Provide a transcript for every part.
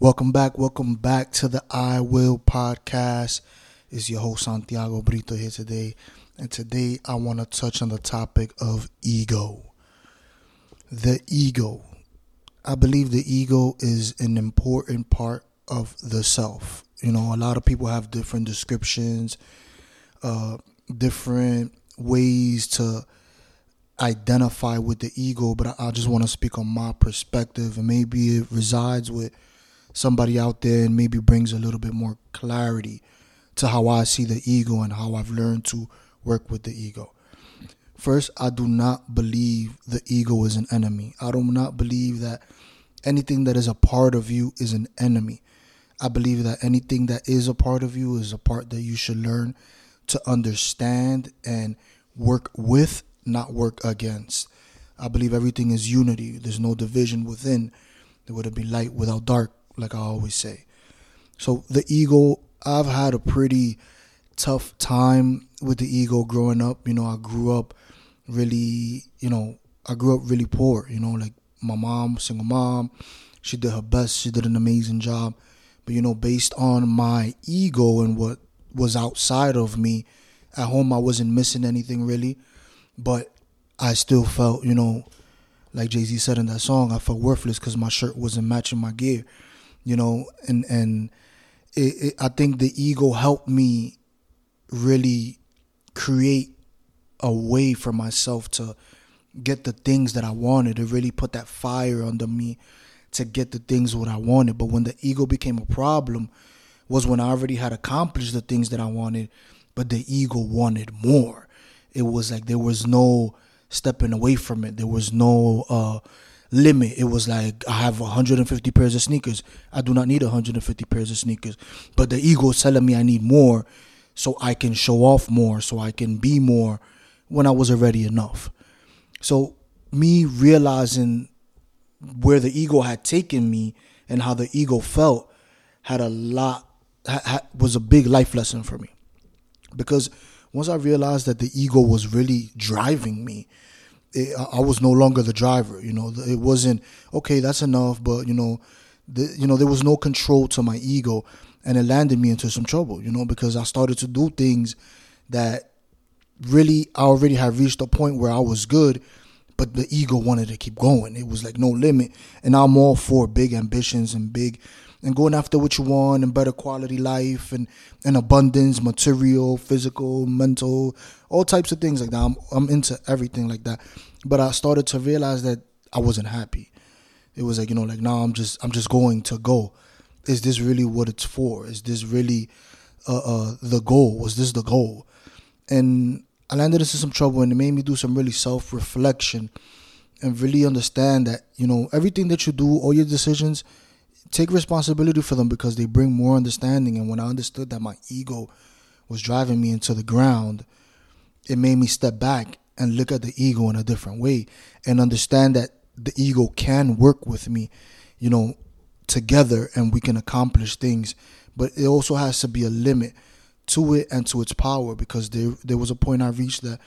Welcome back. Welcome back to the I Will podcast. It's your host Santiago Brito here today. And today I want to touch on the topic of ego. The ego. I believe the ego is an important part of the self. You know, a lot of people have different descriptions, uh, different ways to identify with the ego, but I, I just want to speak on my perspective and maybe it resides with somebody out there and maybe brings a little bit more clarity to how I see the ego and how I've learned to work with the ego. First, I do not believe the ego is an enemy. I do not believe that anything that is a part of you is an enemy. I believe that anything that is a part of you is a part that you should learn to understand and work with, not work against. I believe everything is unity. There's no division within. There would be light without dark like I always say. So the ego, I've had a pretty tough time with the ego growing up. You know, I grew up really, you know, I grew up really poor. You know, like my mom, single mom, she did her best. She did an amazing job. But you know, based on my ego and what was outside of me, at home I wasn't missing anything really, but I still felt, you know, like Jay Z said in that song, I felt worthless because my shirt wasn't matching my gear you know, and and it, it, I think the ego helped me really create a way for myself to get the things that I wanted. To really put that fire under me to get the things what I wanted. But when the ego became a problem, was when I already had accomplished the things that I wanted, but the ego wanted more. It was like there was no stepping away from it. There was no uh, limit. It was like I have 150 pairs of sneakers. I do not need 150 pairs of sneakers. But the ego is telling me I need more so I can show off more, so I can be more when I was already enough. So me realizing where the ego had taken me and how the ego felt had a lot was a big life lesson for me. Because once I realized that the ego was really driving me, it, I was no longer the driver. You know, it wasn't okay. That's enough. But you know, the, you know, there was no control to my ego, and it landed me into some trouble. You know, because I started to do things that really I already had reached a point where I was good, but the ego wanted to keep going. It was like no limit, and I'm all for big ambitions and big and going after what you want and better quality life and, and abundance, material, physical, mental, all types of things like that. I'm, I'm into everything like that. But I started to realize that I wasn't happy. It was like, you know, like now I'm just I'm just going to go. Is this really what it's for? Is this really uh, uh, the goal? Was this the goal? And I landed into some trouble and it made me do some really self reflection and really understand that, you know, everything that you do, all your decisions, take responsibility for them because they bring more understanding. And when I understood that my ego was driving me into the ground, it made me step back and look at the ego in a different way and understand that the ego can work with me, you know, together and we can accomplish things. But it also has to be a limit to it and to its power because there there was a point I reached that,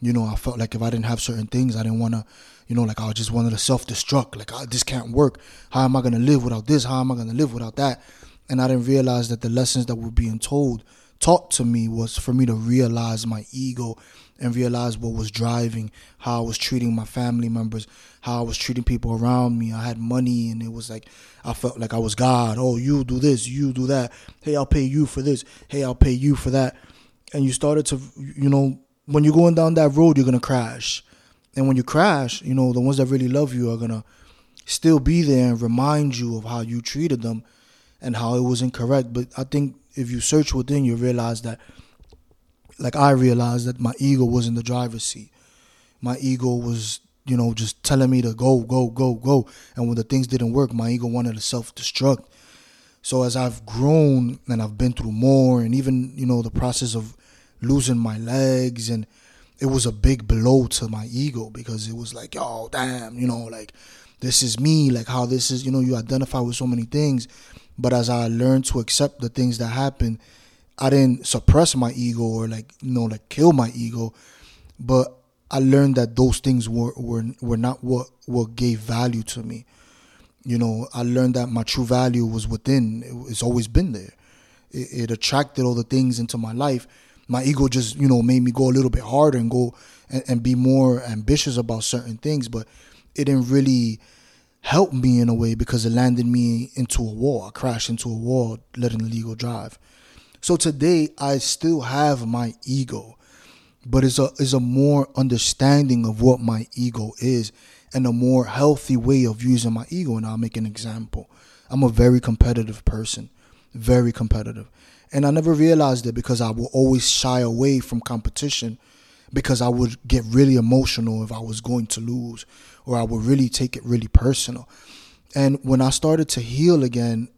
you know, I felt like if I didn't have certain things, I didn't want to you know, like I just wanted to self destruct. Like this can't work. How am I gonna live without this? How am I gonna live without that? And I didn't realize that the lessons that were being told, taught to me, was for me to realize my ego and realize what was driving, how I was treating my family members, how I was treating people around me. I had money and it was like I felt like I was God. Oh, you do this, you do that. Hey, I'll pay you for this. Hey, I'll pay you for that. And you started to, you know, when you're going down that road, you're gonna crash. And when you crash, you know, the ones that really love you are to still be there and remind you of how you treated them and how it was incorrect. But I think if you search within, you realize that, like I realized that my ego was in the driver's seat. My ego was, you know, just telling me to go, go, go, go. And when the things didn't work, my ego wanted to self destruct. So as I've grown and I've been through more, and even, you know, the process of losing my legs and it was a big blow to my ego because it was like, oh damn, you know, like this is me, like how this is, you know, you identify with so many things. But as I learned to accept the things that happened, I didn't suppress my ego or like, you know, like kill my ego. But I learned that those things were were were not what what gave value to me. You know, I learned that my true value was within. It's always been there. It, it attracted all the things into my life. My ego just, you know, made me go a little bit harder and go and, and be more ambitious about certain things, but it didn't really help me in a way because it landed me into a wall. I crashed into a wall letting the ego drive. So today I still have my ego, but it's a it's a more understanding of what my ego is and a more healthy way of using my ego. And I'll make an example. I'm a very competitive person, very competitive. And I never realized it because I would always shy away from competition because I would get really emotional if I was going to lose or I would really take it really personal. And when I started to heal again,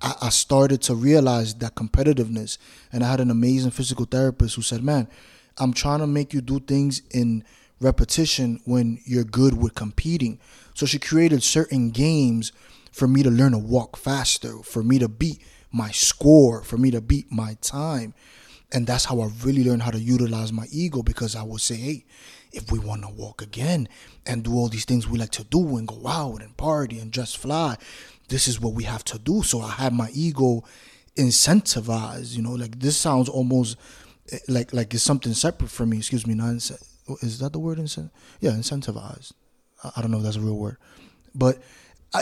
I, I started to realize that competitiveness. And I had an amazing physical therapist who said, Man, I'm trying to make you do things in repetition when you're good with competing. So she created certain games for me to learn to walk faster, for me to beat my score, for me to beat my time. And that's how I really learned how to utilize my ego because I would say, hey, if we want to walk again and do all these things we like to do and go out and party and just fly, this is what we have to do. So I had my ego incentivized, you know, like this sounds almost eh, like like it's something separate from me. Excuse me, not is that the word incent? Yeah, incentivized. I don't know if that's a real word, but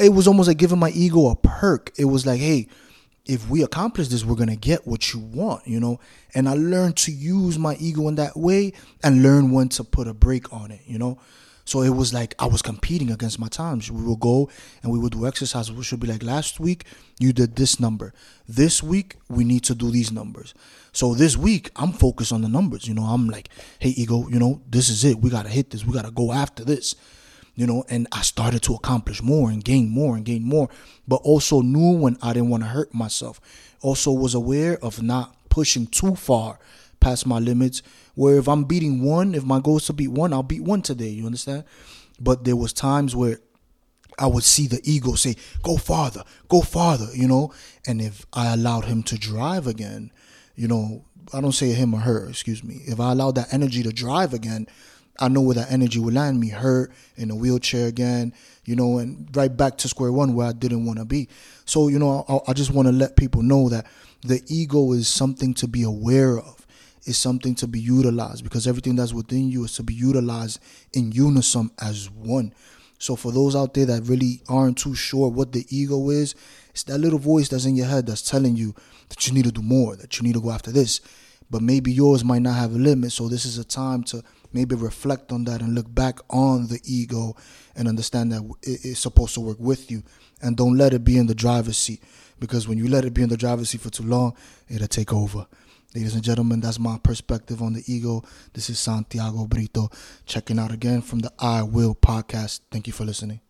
it was almost like giving my ego a perk. It was like, hey, if we accomplish this, we're gonna get what you want, you know. And I learned to use my ego in that way and learn when to put a break on it, you know. So it was like I was competing against my times. We would go and we would do exercise. We should be like last week you did this number. This week we need to do these numbers. So this week I'm focused on the numbers. You know, I'm like, hey ego, you know, this is it. We gotta hit this. We gotta go after this you know, and I started to accomplish more and gain more and gain more, but also knew when I didn't want to hurt myself. Also was aware of not pushing too far past my limits. Where if I'm beating one, if my goal is to beat one, I'll beat one today. You understand? But there was times where I would see the ego say, "Go farther, go farther," you know. And if I allowed him to drive again, you know, I don't say him or her, excuse me. If I allowed that energy to drive again, I know where that energy would land me hurt in a wheelchair again, you know, and right back to square one where I didn't want to be. So, you know, I, I just want to let people know that the ego is something to be aware of, is something to be utilized because everything that's within you is to be utilized in unison as one. So, for those out there that really aren't too sure what the ego is, it's that little voice that's in your head that's telling you that you need to do more, that you need to go after this. But maybe yours might not have a limit. So, this is a time to maybe reflect on that and look back on the ego and understand that it's supposed to work with you. And don't let it be in the driver's seat because when you let it be in the driver's seat for too long it'll take over. Ladies and gentlemen that's my perspective on the ego. This is santiago brito checking out again from the i will podcast. Thank you for listening